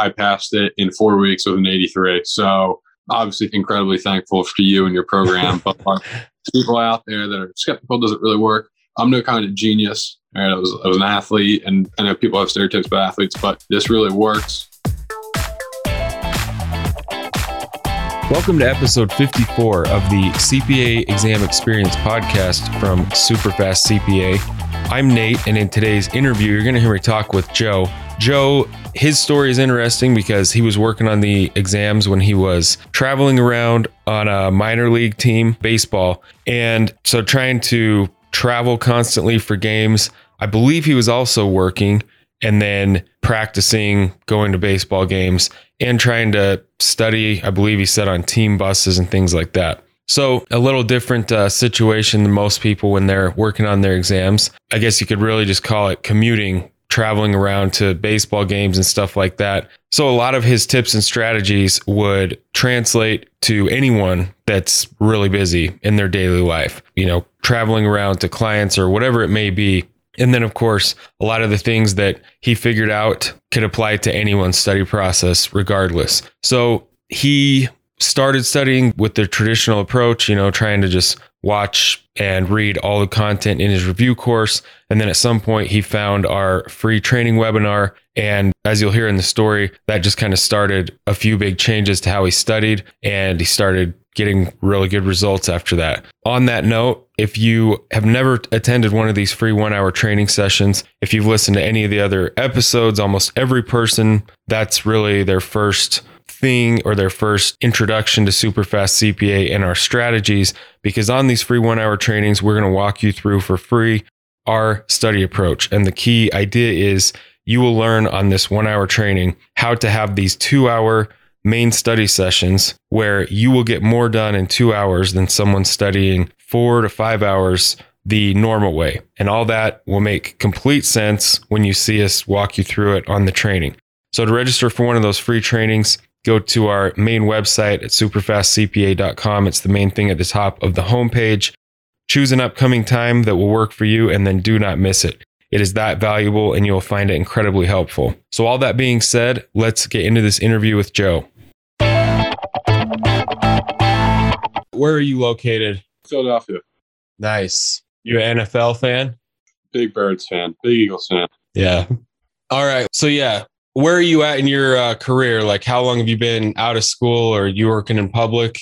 I passed it in four weeks with an 83. So obviously incredibly thankful for you and your program. but people out there that are skeptical, does it really work? I'm no kind of genius. I was I was an athlete, and I know people have stereotypes about athletes, but this really works. Welcome to episode 54 of the CPA Exam Experience podcast from Superfast CPA. I'm Nate, and in today's interview, you're going to hear me talk with Joe. Joe, his story is interesting because he was working on the exams when he was traveling around on a minor league team, baseball. And so trying to travel constantly for games. I believe he was also working and then practicing going to baseball games and trying to study, I believe he said on team buses and things like that. So, a little different uh, situation than most people when they're working on their exams. I guess you could really just call it commuting, traveling around to baseball games and stuff like that. So, a lot of his tips and strategies would translate to anyone that's really busy in their daily life, you know, traveling around to clients or whatever it may be. And then, of course, a lot of the things that he figured out could apply to anyone's study process, regardless. So he started studying with the traditional approach, you know, trying to just watch and read all the content in his review course. And then at some point, he found our free training webinar. And as you'll hear in the story, that just kind of started a few big changes to how he studied. And he started getting really good results after that. On that note, if you have never attended one of these free one hour training sessions, if you've listened to any of the other episodes, almost every person, that's really their first thing or their first introduction to Superfast CPA and our strategies. Because on these free one hour trainings, we're going to walk you through for free our study approach. And the key idea is you will learn on this one hour training how to have these two hour main study sessions where you will get more done in two hours than someone studying four to five hours the normal way. And all that will make complete sense when you see us walk you through it on the training. So to register for one of those free trainings, go to our main website at superfastcpa.com. It's the main thing at the top of the homepage. Choose an upcoming time that will work for you and then do not miss it. It is that valuable and you'll find it incredibly helpful. So, all that being said, let's get into this interview with Joe. Where are you located? Philadelphia. Nice. You an NFL fan? Big Birds fan, big Eagles fan. Yeah. All right. So, yeah, where are you at in your uh, career? Like, how long have you been out of school or you working in public?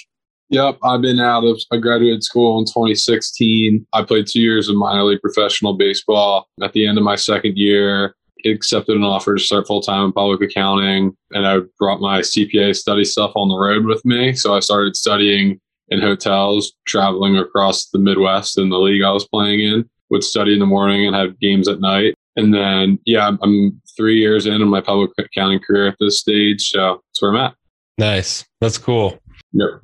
Yep, I've been out of I graduated school in 2016. I played two years of minor league professional baseball. At the end of my second year, accepted an offer to start full time in public accounting, and I brought my CPA study stuff on the road with me. So I started studying in hotels, traveling across the Midwest in the league I was playing in. Would study in the morning and have games at night. And then, yeah, I'm three years in in my public accounting career at this stage. So that's where I'm at. Nice. That's cool. Yep.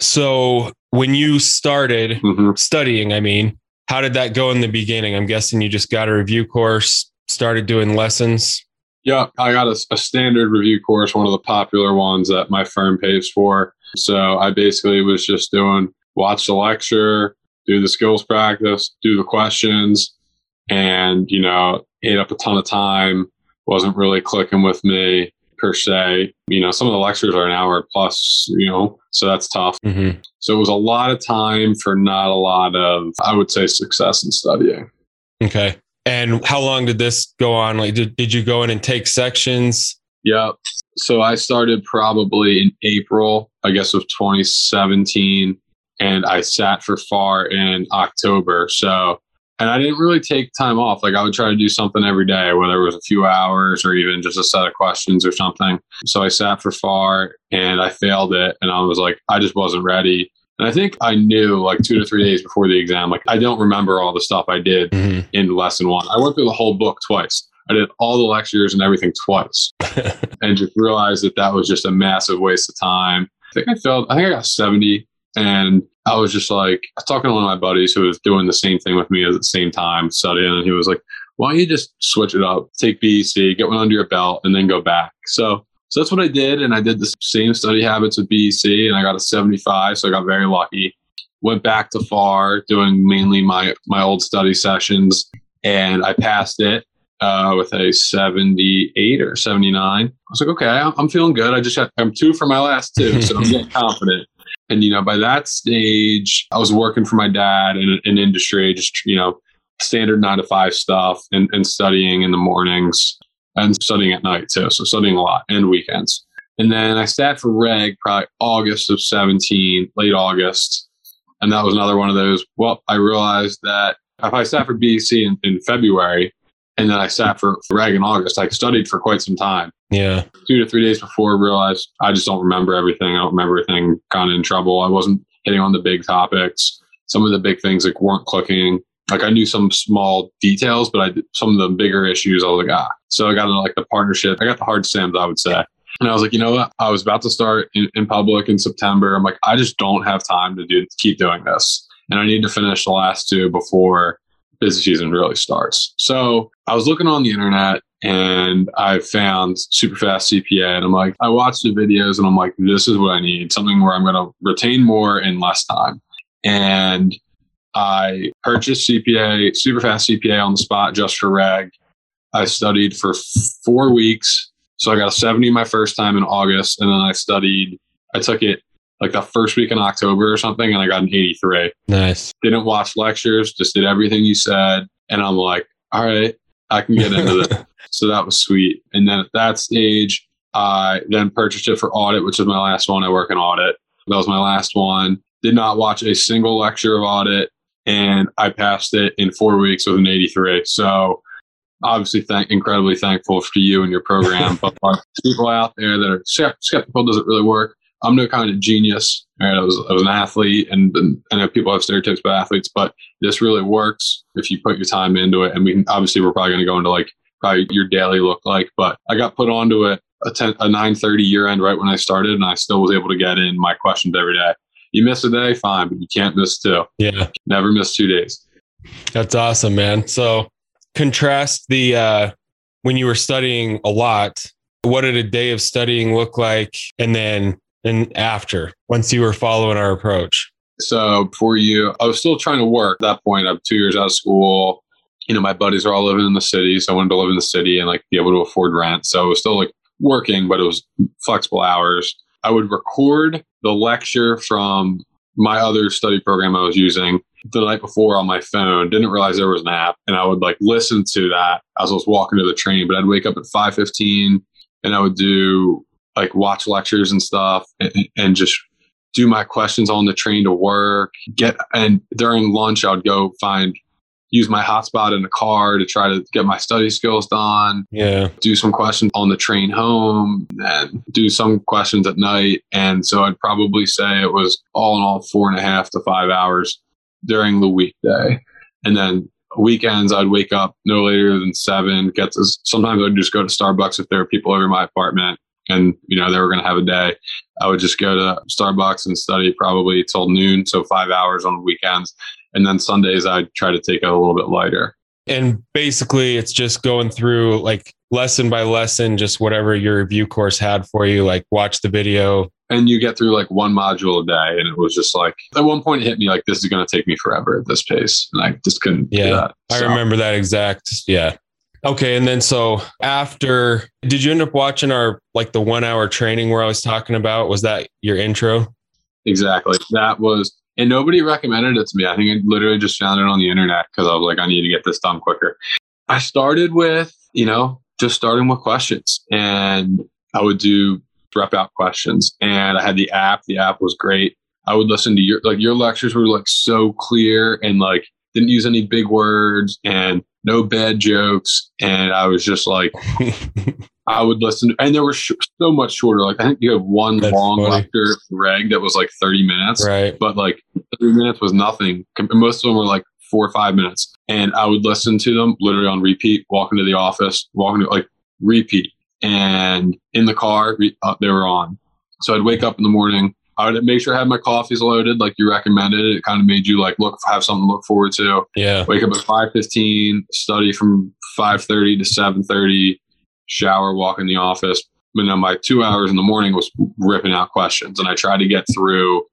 So when you started mm-hmm. studying, I mean, how did that go in the beginning? I'm guessing you just got a review course, started doing lessons. Yeah, I got a, a standard review course, one of the popular ones that my firm pays for. So I basically was just doing watch the lecture, do the skills practice, do the questions, and, you know, ate up a ton of time, wasn't really clicking with me per se. You know, some of the lectures are an hour plus, you know, so that's tough. Mm-hmm. So it was a lot of time for not a lot of, I would say, success in studying. Okay. And how long did this go on? Like, did, did you go in and take sections? Yep. So I started probably in April, I guess, of 2017, and I sat for FAR in October. So and I didn't really take time off. Like I would try to do something every day, whether it was a few hours or even just a set of questions or something. So I sat for FAR and I failed it. And I was like, I just wasn't ready. And I think I knew like two to three days before the exam, like I don't remember all the stuff I did mm-hmm. in lesson one. I went through the whole book twice. I did all the lectures and everything twice and just realized that that was just a massive waste of time. I think I failed, I think I got 70 and I was just like talking to one of my buddies who was doing the same thing with me at the same time studying, and he was like, "Why don't you just switch it up? Take BEC, get one under your belt, and then go back." So, so that's what I did, and I did the same study habits with BEC, and I got a 75, so I got very lucky. Went back to FAR, doing mainly my my old study sessions, and I passed it. uh, with a 78 or 79. I was like, okay, I'm, I'm feeling good. I just had, I'm two for my last two, so I'm getting confident. And, you know, by that stage, I was working for my dad in an industry, just, you know, standard nine to five stuff and, and studying in the mornings and studying at night too. So studying a lot and weekends. And then I sat for reg probably August of 17, late August. And that was another one of those. Well, I realized that if I sat for BEC in, in February and then I sat for reg in August, I studied for quite some time. Yeah. Two to three days before I realized I just don't remember everything. I don't remember everything of in trouble. I wasn't hitting on the big topics. Some of the big things like weren't clicking. Like I knew some small details, but I did some of the bigger issues. I was like, ah. So I got into like the partnership. I got the hard Sims, I would say. And I was like, you know what? I was about to start in, in public in September. I'm like, I just don't have time to do keep doing this. And I need to finish the last two before busy season really starts. So I was looking on the internet and I found super fast CPA and I'm like, I watched the videos and I'm like, this is what I need. Something where I'm going to retain more in less time. And I purchased CPA, super fast CPA on the spot just for reg. I studied for four weeks so I got a 70 my first time in August, and then I studied. I took it like the first week in October or something, and I got an 83. Nice. Didn't watch lectures, just did everything you said, and I'm like, all right, I can get into this. so that was sweet. And then at that stage, I then purchased it for audit, which is my last one. I work in audit. That was my last one. Did not watch a single lecture of audit, and I passed it in four weeks with an 83. So obviously thank incredibly thankful for you and your program. but people out there that are skeptical, does it really work? I'm no kind of genius. Right? I was I was an athlete, and, and, I know people have stereotypes about athletes, but this really works if you put your time into it. And we obviously we're probably going to go into like probably your daily look like, but I got put onto it a 10, a 9:30 year end right when I started, and I still was able to get in my questions every day. You miss a day, fine, but you can't miss two. Yeah, never miss two days. That's awesome, man. So contrast the uh, when you were studying a lot what did a day of studying look like and then and after once you were following our approach so for you i was still trying to work at that point i'm two years out of school you know my buddies are all living in the city so i wanted to live in the city and like be able to afford rent so i was still like working but it was flexible hours i would record the lecture from my other study program i was using the night before on my phone. Didn't realize there was an app, and I would like listen to that as I was walking to the train. But I'd wake up at five fifteen, and I would do like watch lectures and stuff, and, and just do my questions on the train to work. Get and during lunch, I would go find use my hotspot in the car to try to get my study skills done. Yeah. Do some questions on the train home and do some questions at night. And so I'd probably say it was all in all four and a half to five hours during the weekday. And then weekends, I'd wake up no later than seven. Get to sometimes I'd just go to Starbucks if there were people over my apartment, and you know they were going to have a day. I would just go to Starbucks and study probably till noon, so five hours on weekends. And then Sundays, I'd try to take it a little bit lighter. And basically, it's just going through like lesson by lesson, just whatever your review course had for you. Like watch the video, and you get through like one module a day and it was just like at one point it hit me like this is going to take me forever at this pace and i just couldn't yeah i remember that exact yeah okay and then so after did you end up watching our like the one hour training where i was talking about was that your intro exactly that was and nobody recommended it to me i think i literally just found it on the internet because i was like i need to get this done quicker i started with you know just starting with questions and i would do rep out questions. And I had the app. The app was great. I would listen to your like your lectures were like so clear and like didn't use any big words and no bad jokes. And I was just like, I would listen, to, and there were sh- so much shorter. Like I think you have one That's long funny. lecture reg that was like thirty minutes, right? But like thirty minutes was nothing. Most of them were like four or five minutes, and I would listen to them literally on repeat. Walking to the office, walking to like repeat and in the car uh, they were on. So I'd wake up in the morning. I would make sure I had my coffees loaded, like you recommended. It kind of made you like look have something to look forward to. Yeah. Wake up at five fifteen, study from five thirty to seven thirty, shower, walk in the office. But then my two hours in the morning was ripping out questions, and I tried to get through.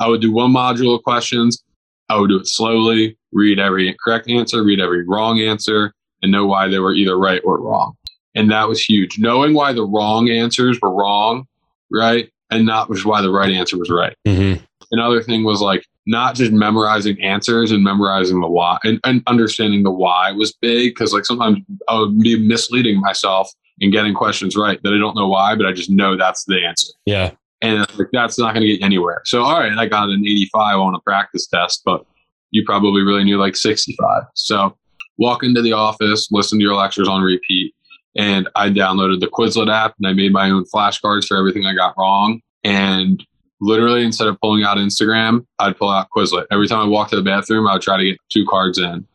I would do one module of questions. I would do it slowly, read every correct answer, read every wrong answer, and know why they were either right or wrong. And that was huge. Knowing why the wrong answers were wrong, right? And not just why the right answer was right. Mm-hmm. Another thing was like not just memorizing answers and memorizing the why and, and understanding the why was big because like sometimes I would be misleading myself and getting questions right that I don't know why, but I just know that's the answer. Yeah. And like that's not going to get anywhere. So all right, I got an 85 on a practice test, but you probably really knew like 65. So walk into the office, listen to your lectures on repeat, and I downloaded the Quizlet app and I made my own flashcards for everything I got wrong. And literally, instead of pulling out Instagram, I'd pull out Quizlet. Every time I walked to the bathroom, I would try to get two cards in.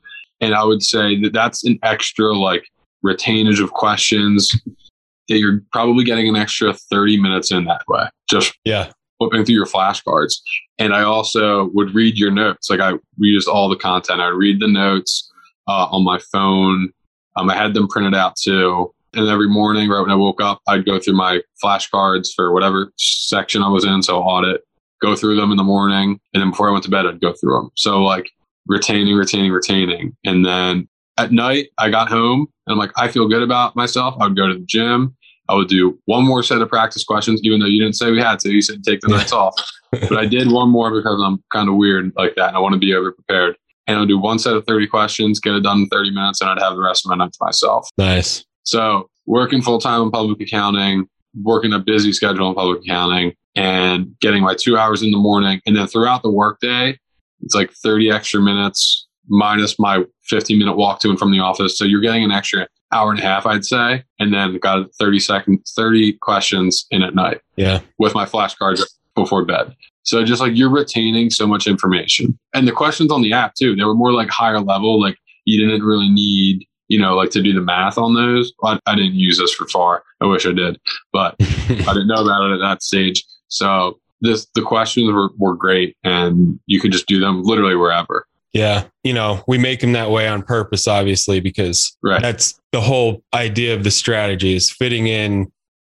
And I would say that that's an extra like retainage of questions that you're probably getting an extra 30 minutes in that way. Just Yeah. flipping through your flashcards. And I also would read your notes. Like I used all the content. I would read the notes uh, on my phone. Um, I had them printed out too. And every morning, right when I woke up, I'd go through my flashcards for whatever section I was in. So audit, go through them in the morning. And then before I went to bed, I'd go through them. So like retaining, retaining, retaining. And then at night, I got home and I'm like, I feel good about myself. I would go to the gym. I would do one more set of practice questions, even though you didn't say we had to. You said take the nights off. But I did one more because I'm kind of weird like that and I want to be over prepared. And I'll do one set of 30 questions, get it done in 30 minutes, and I'd have the rest of my night to myself. Nice. So working full time in public accounting, working a busy schedule in public accounting, and getting my two hours in the morning. And then throughout the workday, it's like 30 extra minutes minus my 15 minute walk to and from the office. So you're getting an extra hour and a half, I'd say. And then got 30 seconds, 30 questions in at night Yeah. with my flashcards before bed. So just like you're retaining so much information. And the questions on the app too, they were more like higher level. Like you didn't really need, you know, like to do the math on those. I, I didn't use this for far. I wish I did, but I didn't know about it at that stage. So this, the questions were, were great and you could just do them literally wherever. yeah. You know, we make them that way on purpose, obviously, because Right. that's the whole idea of the strategy is fitting in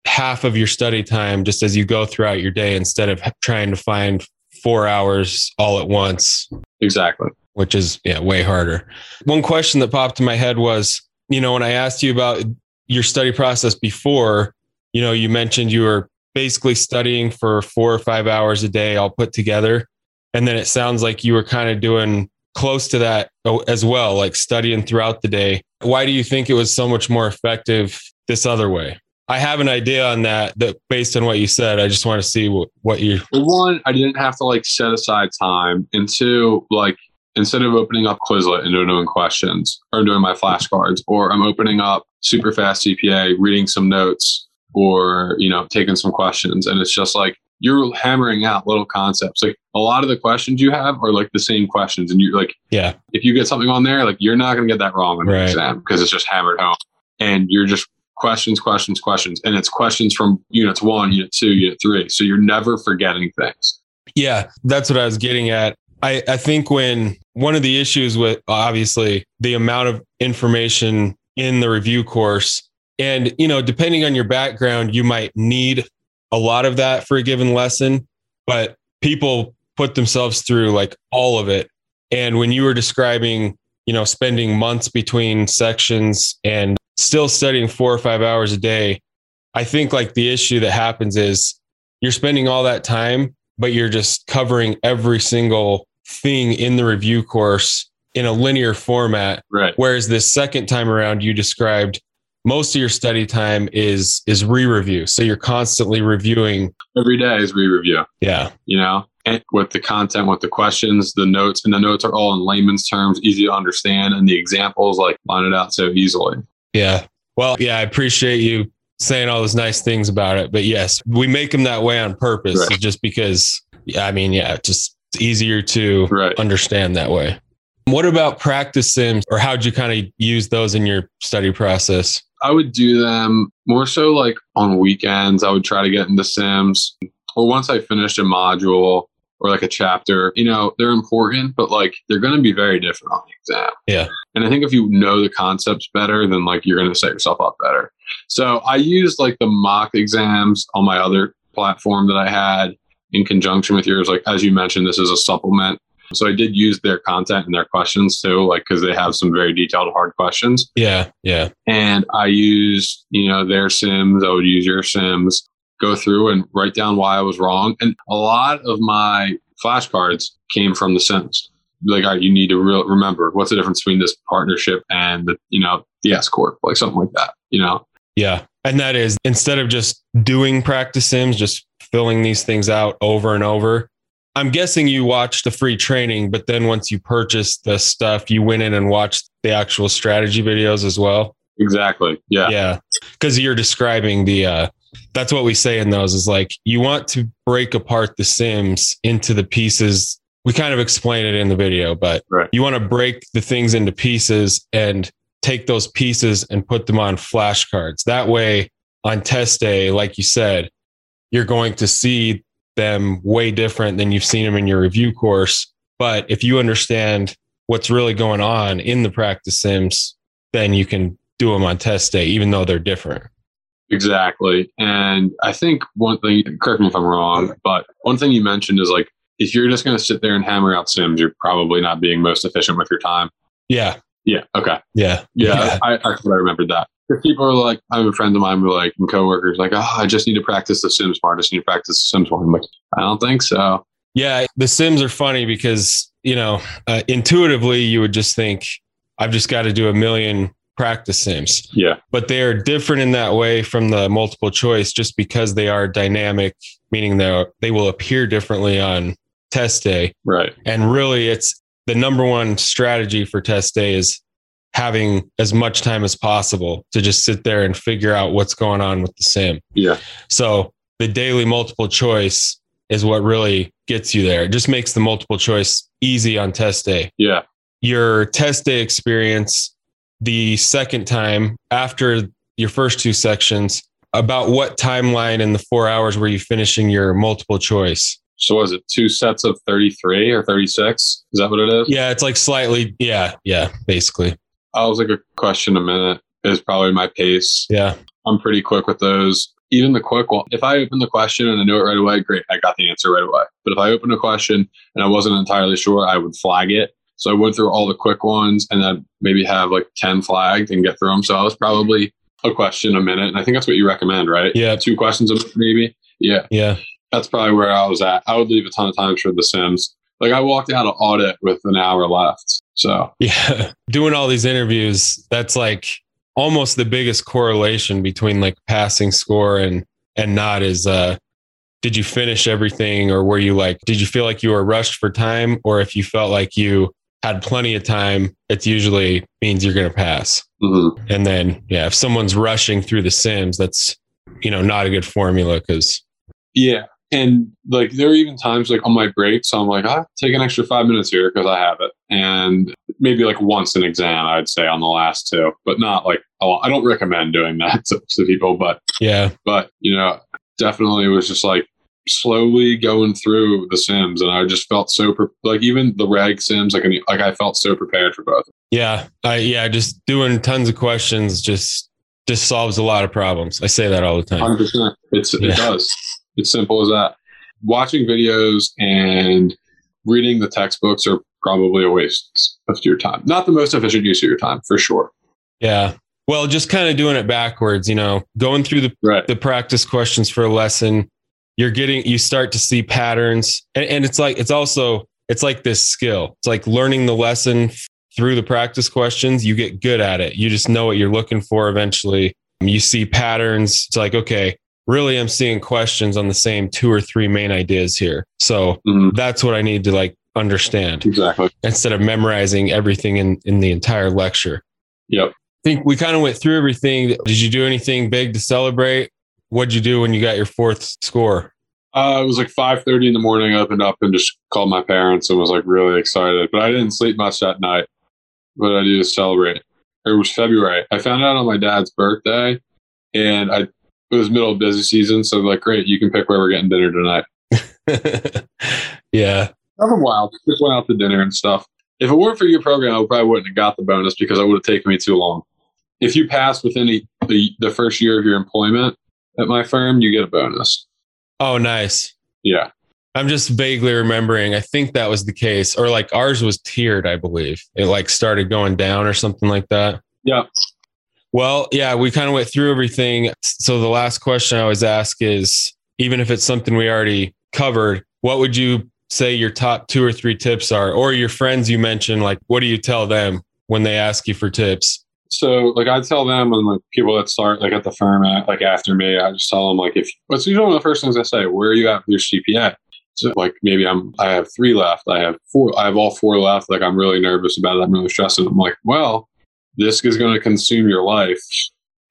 half of your study time just as you go throughout your day instead of trying to find four hours all at once. Exactly. which is yeah way harder. One question that popped in my head was you know when i asked you about your study process before you know you mentioned you were basically studying for four or five hours a day all put together. And then it sounds like you were kind of doing close to that as well like studying throughout the day. Why do you think it was so much more effective this other way i have an idea on that that based on what you said i just want to see what, what you one, I didn't have to like set aside time. And two, like instead of opening up Quizlet and doing questions or doing my flashcards, or I'm opening up super fast CPA, reading some notes or, you know, taking some questions. And it's just like you're hammering out little concepts. Like a lot of the questions you have are like the same questions. And you're like, yeah if you get something on there, like you're not going to get that wrong on the exam because it's just hammered home. And you're just questions, questions, questions. And it's questions from units one, unit two, unit three. So you're never forgetting things. Yeah, that's what I was getting at. I, I think when one of the issues with obviously the amount of information in the review course, and you know, depending on your background, you might need a lot of that for a given lesson, but people put themselves through like all of it. And when you were describing, you know, spending months between sections and still studying four or five hours a day, I think like the issue that happens is you're spending all that time but you're just covering every single thing in the review course in a linear format. Right. Whereas this second time around, you described most of your study time is is re-review. So you're constantly reviewing. Every day is re review, Yeah. you know, and with the content, with the questions, the notes, and the notes are all in layman's terms, easy to understand. And the examples like line it out so easily. Yeah. Well, yeah, I appreciate you saying all those nice things about it. But yes, we make them that way on purpose Right. just because, yeah, I mean, yeah, just it's easier to Right. understand that way. What about practice sims or how'd you kind of use those in your study process? I would do them more so like on weekends. I would try to get into Sims or once I finished a module or like a chapter, you know, they're important, but like they're going to be very different on the exam. Yeah. And I think if you know the concepts better, then like you're going to set yourself up better. So I used like the mock exams on my other platform that I had in conjunction with yours. Like, as you mentioned, this is a supplement. So I did use their content and their questions too, like because they have some very detailed, hard questions. Yeah, yeah. And I used, you know, their sims. I would use your sims, go through and write down why I was wrong. And a lot of my flashcards came from the sims. Like, all right, you need to re- remember what's the difference between this partnership and the, you know, the S corp, like something like that. You know, Yeah. And that is instead of just doing practice sims, just filling these things out over and over. I'm guessing you watched the free training, but then once you purchased the stuff, you went in and watched the actual strategy videos as well. exactly. Yeah. Yeah. Cause you're describing the, uh, that's what we say in those is like, you want to break apart the sims into the pieces. We kind of explain it in the video, but Right. you want to break the things into pieces and take those pieces and put them on flashcards. That way, on test day, like you said, you're going to see them way different than you've seen them in your review course. But if you understand what's really going on in the practice sims, then you can do them on test day, even though they're different. Exactly. And I think one thing, correct me if I'm wrong, but one thing you mentioned is like, if you're just going to sit there and hammer out sims, you're probably not being most efficient with your time. Yeah. Yeah. Okay. Yeah. Yeah. I, I, I remembered that. If people are like, I have friends of mine who like, and coworkers, like, oh, I just need to practice the Sims part. I just need to practice the Sims part. I'm like, I don't think so. Yeah. The Sims are funny because, you know, uh, intuitively, you would just think, I've just got to do a million practice Sims. Yeah. But they are different in that way from the multiple choice just because they are dynamic, meaning they they will appear differently on test day. Right. And really, it's the number one strategy for test day is having as much time as possible to just sit there and figure out what's going on with the sim. Yeah. So the daily multiple choice is what really gets you there. It just makes the multiple choice easy on test day. Yeah. Your test day experience, the second time after your first two sections, about what timeline in the four hours were you finishing your multiple choice? So was it two sets of 33 or 36? Is that what it is? Yeah, it's like slightly. Yeah, yeah, basically. I was like a question a minute is probably my pace. Yeah, I'm pretty quick with those. Even the quick one, if I open the question and I know it right away, great, I got the answer right away. But if I open a question and I wasn't entirely sure, I would flag it. So I went through all the quick ones and then maybe have like 10 flagged and get through them. So I was probably a question a minute. And I think that's what you recommend, right? Yeah. Two questions a minute, maybe. Yeah. yeah, That's probably where I was at. I would leave a ton of time for the Sims. Like I walked out of audit with an hour left. So yeah. Doing all these interviews, that's like almost the biggest correlation between like passing score and and not is uh did you finish everything or were you like did you feel like you were rushed for time or if you felt like you had plenty of time it usually means you're going to pass mhm. and then yeah if someone's rushing through the sims that's you know not a good formula because Yeah. And like there are even times like on my break, so I'm like, I take an extra five minutes here because I have it. And maybe like once an exam, I'd say on the last two, but not like lot. I don't recommend doing that to, to people, but yeah but you know, definitely was just like slowly going through the Sims, and I just felt so pre- like even the reg Sims, like like I felt so prepared for both. yeah i yeah just doing tons of questions just just solves a lot of problems i say that all the time Hundred percent. It's Yeah. it does. It's simple as that. Watching videos and reading the textbooks are probably a waste of your time. Not the most efficient use of your time, for sure. Yeah. Well, just kind of doing it backwards, you know, going through the, Right. the practice questions for a lesson, you're getting, you start to see patterns. And, and it's like, it's also, it's like this skill. It's like learning the lesson through the practice questions. You get good at it. You just know what you're looking for eventually. You see patterns. It's like, okay, really, I'm seeing questions on the same two or three main ideas here. So Mhm. that's what I need to like understand Exactly. instead of memorizing everything in, in the entire lecture. Yep. I think we kind of went through everything. Did you do anything big to celebrate? What'd you do when you got your fourth score? Uh, it was like five thirty in the morning. I opened up and just called my parents and was like really excited. But I didn't sleep much that night. What I do to celebrate? It was February. I found out on my dad's birthday, and I it was middle of busy season. So like, great, you can pick where we're getting dinner tonight. yeah. Nothing wild. Just went out to dinner and stuff. If it weren't for your program, I probably wouldn't have got the bonus because it would have taken me too long. If you pass within the, the, the first year of your employment at my firm, you get a bonus. Oh, nice. Yeah. I'm just vaguely remembering. I think that was the case, or like ours was tiered, I believe. It like started going down or something like that. Yeah. Well, yeah, we kind of went through everything. So the last question I always ask is even if it's something we already covered, what would you say your top two or three tips are? Or your friends you mentioned, like what do you tell them when they ask you for tips? So like I tell them and like people that start like at the firm at, like after me, I just tell them like if what's usually one of the first things I say, where are you at with your CPA? So like maybe I'm I have three left, I have four I have all four left, like I'm really nervous about it, I'm really stressed. And I'm like, well, this is going to consume your life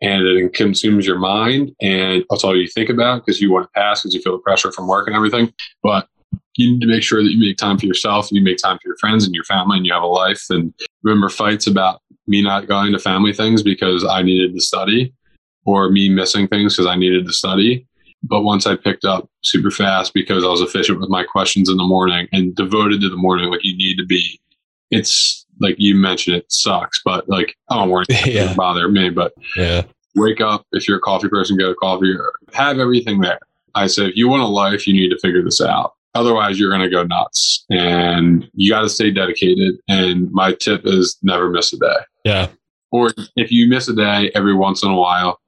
and it consumes your mind and that's all you think about because you want to pass because you feel the pressure from work and everything. But you need to make sure that you make time for yourself, you make time for your friends and your family, and you have a life. And remember fights about me not going to family things because I needed to study, or me missing things because I needed to study. But once I picked up super fast because I was efficient with my questions in the morning and devoted to the morning, like you need to be, it's like you mentioned, it sucks, but like I don't worry, it Yeah. doesn't bother me. But Yeah. wake up if you're a coffee person, get a coffee, have everything there. I say, if you want a life, you need to figure this out. Otherwise, you're going to go nuts and you got to stay dedicated. And my tip is never miss a day. Yeah. Or if you miss a day every once in a while,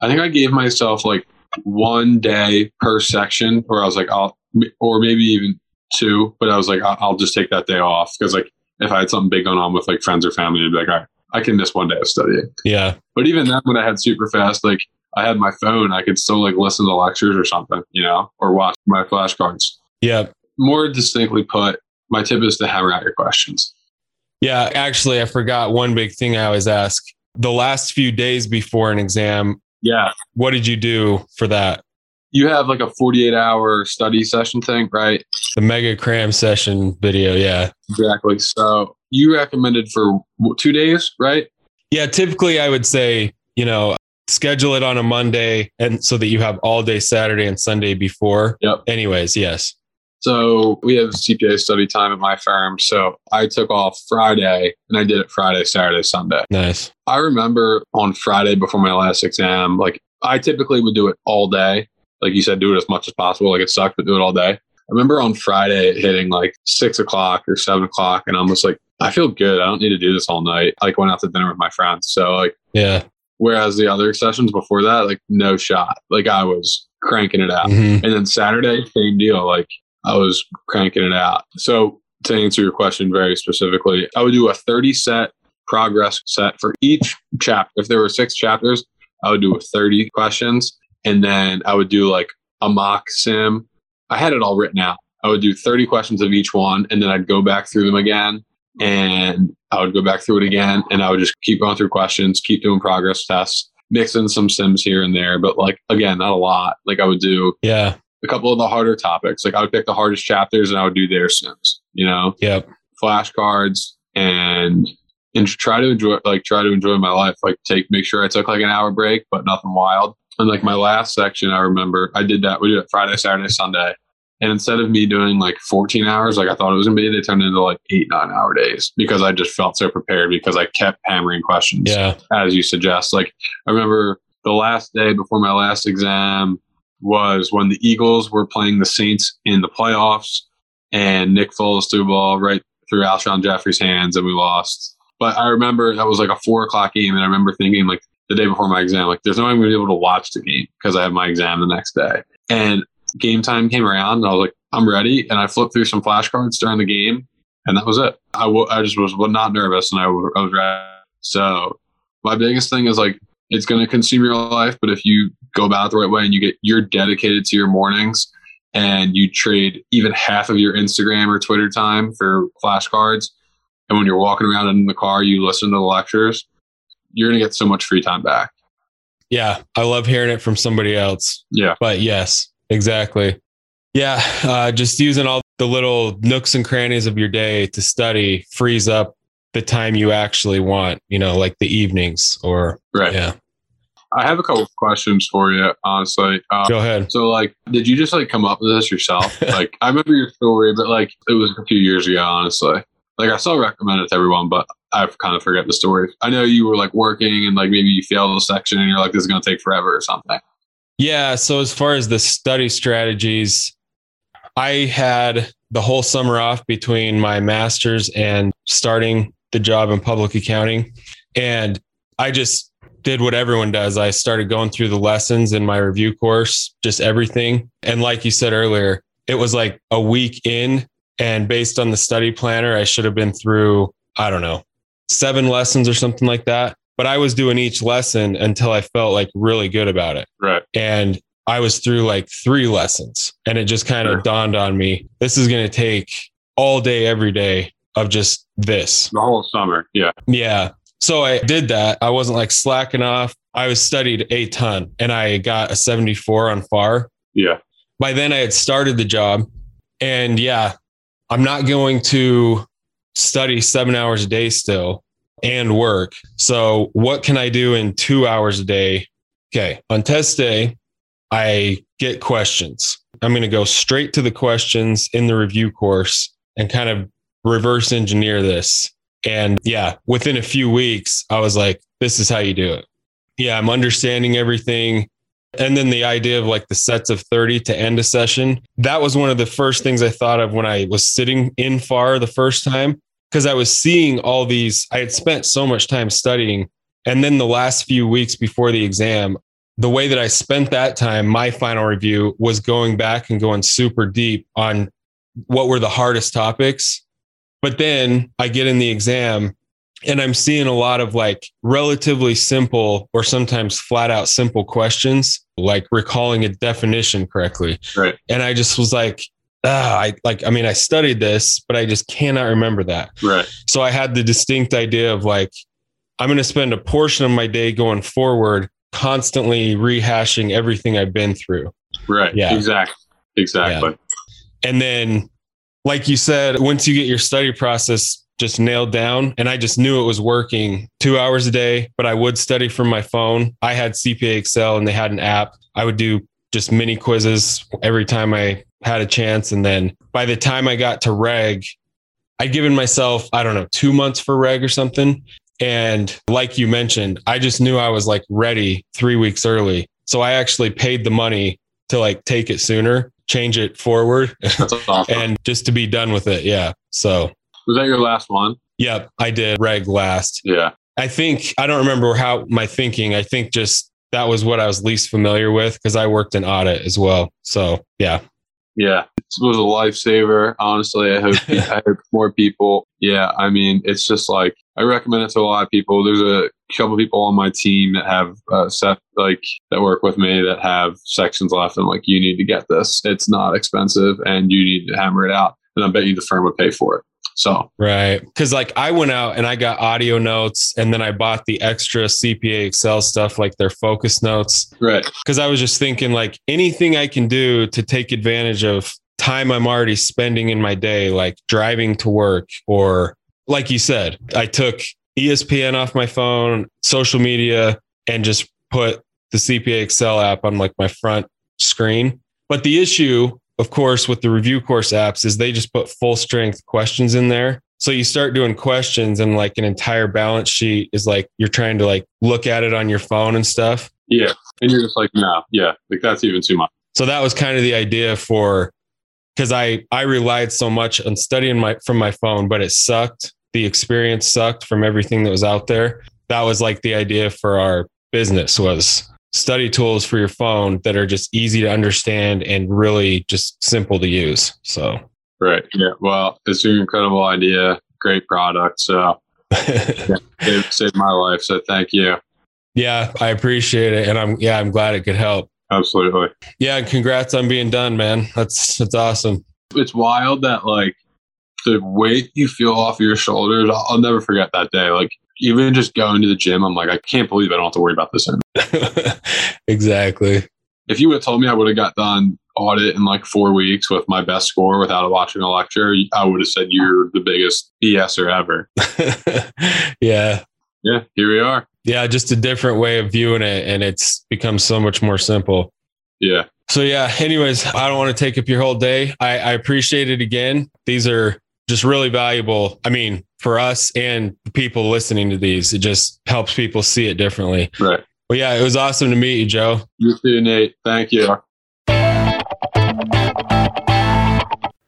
I think I gave myself like one day per section where I was like, I'll, or maybe even two, but I was like, I'll, I'll just take that day off. Cause like if I had something big going on with like friends or family, I'd be like, all right, I can miss one day of studying. Yeah. But even then, when I had super fast, like I had my phone, I could still like listen to lectures or something, you know, or watch my flashcards. Yeah. More distinctly put, my tip is to hammer out your questions. Yeah. Actually, I forgot one big thing I always ask. The last few days before an exam, Yeah. what did you do for that? You have like a 48 hour study session thing, right? The mega cram session video. Yeah. Exactly. So you recommended for two days, right? Yeah. Typically, I would say, you know, schedule it on a Monday and so that you have all day Saturday and Sunday before. Yep. Anyways, yes. So we have CPA study time at my firm. So I took off Friday and I did it Friday, Saturday, Sunday. Nice. I remember on Friday before my last exam, like I typically would do it all day. Like you said, do it as much as possible. Like it sucked, but do it all day. I remember on Friday hitting like six o'clock or seven o'clock, and I'm just like, I feel good. I don't need to do this all night. I like went out to dinner with my friends. So like, Yeah. whereas the other sessions before that, like no shot. Like I was cranking it out. Mhm. And then Saturday, same deal. Like I was cranking it out. So to answer your question very specifically, I would do a 30 set progress set for each chapter. If there were six chapters, I would do 30 questions. And then I would do like a mock sim. I had it all written out. I would do 30 questions of each one. And then I'd go back through them again. And I would go back through it again. And I would just keep going through questions, keep doing progress tests, mix in some sims here and there. But like, again, not a lot. Like I would do Yeah. A couple of the harder topics. Like I would pick the hardest chapters and I would do their sims, you know, Yep. flashcards and and try to enjoy like try to enjoy my life. Like take make sure I took like an hour break, but nothing wild. And like my last section, I remember I did that. We did it Friday, Saturday, Sunday. And instead of me doing like 14 hours, like I thought it was gonna be, they turned into like eight, nine hour days because I just felt so prepared because I kept hammering questions Yeah. as you suggest. Like I remember the last day before my last exam was when the Eagles were playing the Saints in the playoffs, and Nick Foles threw the ball right through Alshon Jeffery's hands, and we lost. But I remember that was like a four o'clock game, and I remember thinking like the day before my exam, like there's no way I'm gonna be able to watch the game because I have my exam the next day. And game time came around, and I was like, I'm ready, and I flipped through some flashcards during the game, and that was it. I, w- I just was not nervous, and I, w- I was ready. So my biggest thing is like it's going to consume your life but if you go about it the right way and you get you're dedicated to your mornings and you trade even half of your instagram or twitter time for flashcards and when you're walking around in the car you listen to the lectures you're going to get so much free time back Yeah. I love hearing it from somebody else. yeah But yes, exactly. Yeah. Uh, just using all the little nooks and crannies of your day to study frees up the time you actually want, you know, like the evenings or, right yeah. i have a couple of questions for you honestly uh, Go ahead. so like did you just like come up with this yourself like i remember your story but like it was a few years ago honestly like i still recommend it to everyone but i kind of forget the story i know you were like working and like maybe you failed a section and you're like this is going to take forever or something Yeah. So as far as the study strategies, I had the whole summer off between my master's and starting the job in public accounting. And I just did what everyone does. I started going through the lessons in my review course, just everything. And like you said earlier, it was like a week in. And based on the study planner, I should have been through, I don't know, seven lessons or something like that. But I was doing each lesson until I felt like really good about it. Right. And I was through like three lessons and it just kind of Sure. dawned on me this is going to take all day, every day of just this. The whole summer. Yeah. Yeah. So I did that. I wasn't like slacking off. I was studied a ton and I got a 74 on FAR. Yeah. By then I had started the job. And yeah, I'm not going to study seven hours a day still and work. So what can I do in two hours a day? Okay. On test day, I get questions. I'm going to go straight to the questions in the review course and kind of reverse engineer this. And yeah, within a few weeks, I was like, this is how you do it. Yeah, I'm understanding everything. And then the idea of like the sets of 30 to end a session, that was one of the first things I thought of when I was sitting in FAR the first time, because I was seeing all these, I had spent so much time studying. And then the last few weeks before the exam, the way that I spent that time, my final review was going back and going super deep on what were the hardest topics. But then I get in the exam and I'm seeing a lot of like relatively simple or sometimes flat out simple questions, like recalling a definition correctly. Right. And I just was like, ah, I like, I mean, I studied this, but I just cannot remember that. Right. So I had the distinct idea of like, I'm going to spend a portion of my day going forward, constantly rehashing everything I've been through. Right. Yeah. Exactly. Exactly. And then, like you said, once you get your study process just nailed down, and I just knew it was working two hours a day, but I would study from my phone. I had CPA Excel and they had an app. I would do just mini quizzes every time I had a chance. And then by the time I got to reg, I'd given myself, I don't know, two months for reg or something. And like you mentioned, I just knew I was like ready three weeks early. So I actually paid the money to like take it sooner, change it forward, That's awesome. and just to be done with it. Yeah. So, Was that your last one? yep, I did reg last. Yeah. I think, I don't remember how my thinking, I think just that was what I was least familiar with because I worked in audit as well. So, yeah. Yeah. It was a lifesaver. Honestly, I hope, I hope more people. Yeah. I mean, it's just like, I recommend it to a lot of people. There's a couple people on my team that have uh, set like that work with me that have sections left. I'm like, you need to get this. It's not expensive, and you need to hammer it out. And I bet you the firm would pay for it. So Right. Cause like I went out and I got audio notes and then I bought the extra CPA Excel stuff, like their focus notes. right, Cause I was just thinking like anything I can do to take advantage of time I'm already spending in my day, like driving to work or like you said, I took ESPN off my phone, social media, and just put the CPA Excel app on like my front screen. But the issue, of course, with the review course apps is they just put full strength questions in there. So you start doing questions and like an entire balance sheet is like you're trying to like look at it on your phone and stuff. yeah. And you're just like, no, yeah, like that's even too much. So that was kind of the idea for because I I relied so much on studying my from my phone, but it sucked. The experience sucked from everything that was out there. That was like the idea for our business was study tools for your phone that are just easy to understand and really just simple to use. So Right. Yeah. Well, it's an incredible idea. Great product. So it saved my life. So thank you. yeah, I appreciate it. And I'm yeah, I'm glad it could help. Absolutely. Yeah, and congrats on being done, man. That's that's awesome. It's wild that like the weight you feel off your shoulders. I'll, I'll never forget that day. Like even just going to the gym, I'm like, I can't believe I don't have to worry about this anymore. exactly. If you would have told me I would have got done audit in like four weeks with my best score without watching a lecture, I would have said you're the biggest BSer ever. yeah. Yeah, here we are. Yeah, just a different way of viewing it and it's become so much more simple. Yeah. So yeah, anyways, I don't want to take up your whole day. I, I appreciate it again. These are just really valuable. I mean, for us and people listening to these, it just helps people see it differently. Right. But yeah, it was awesome to meet you, Joe. You too, Nate. Thank you.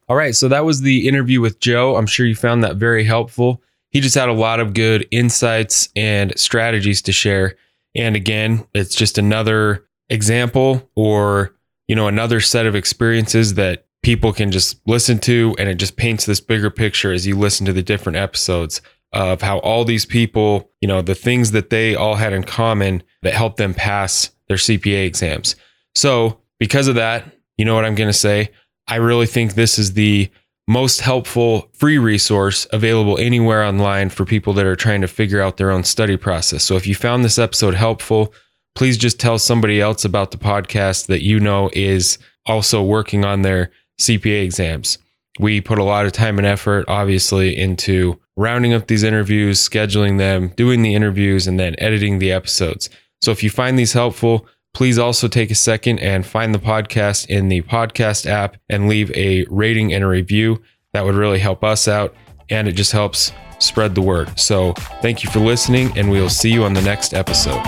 All right, so that was the interview with Joe. I'm sure you found that very helpful. He just had a lot of good insights and strategies to share. And again, it's just another example or, you know, another set of experiences that people can just listen to and it just paints this bigger picture as you listen to the different episodes of how all these people, you know, the things that they all had in common that helped them pass their CPA exams. So, because of that, you know what I'm going to say? I really think this is the most helpful free resource available anywhere online for people that are trying to figure out their own study process. So if you found this episode helpful, please just tell somebody else about the podcast that you know is also working on their CPA exams. We put a lot of time and effort, obviously, into rounding up these interviews, scheduling them, doing the interviews, and then editing the episodes. So if you find these helpful, Please also take a second and find the podcast in the podcast app and leave a rating and a review. That would really help us out and it just helps spread the word. So, thank you for listening, and we'll see you on the next episode.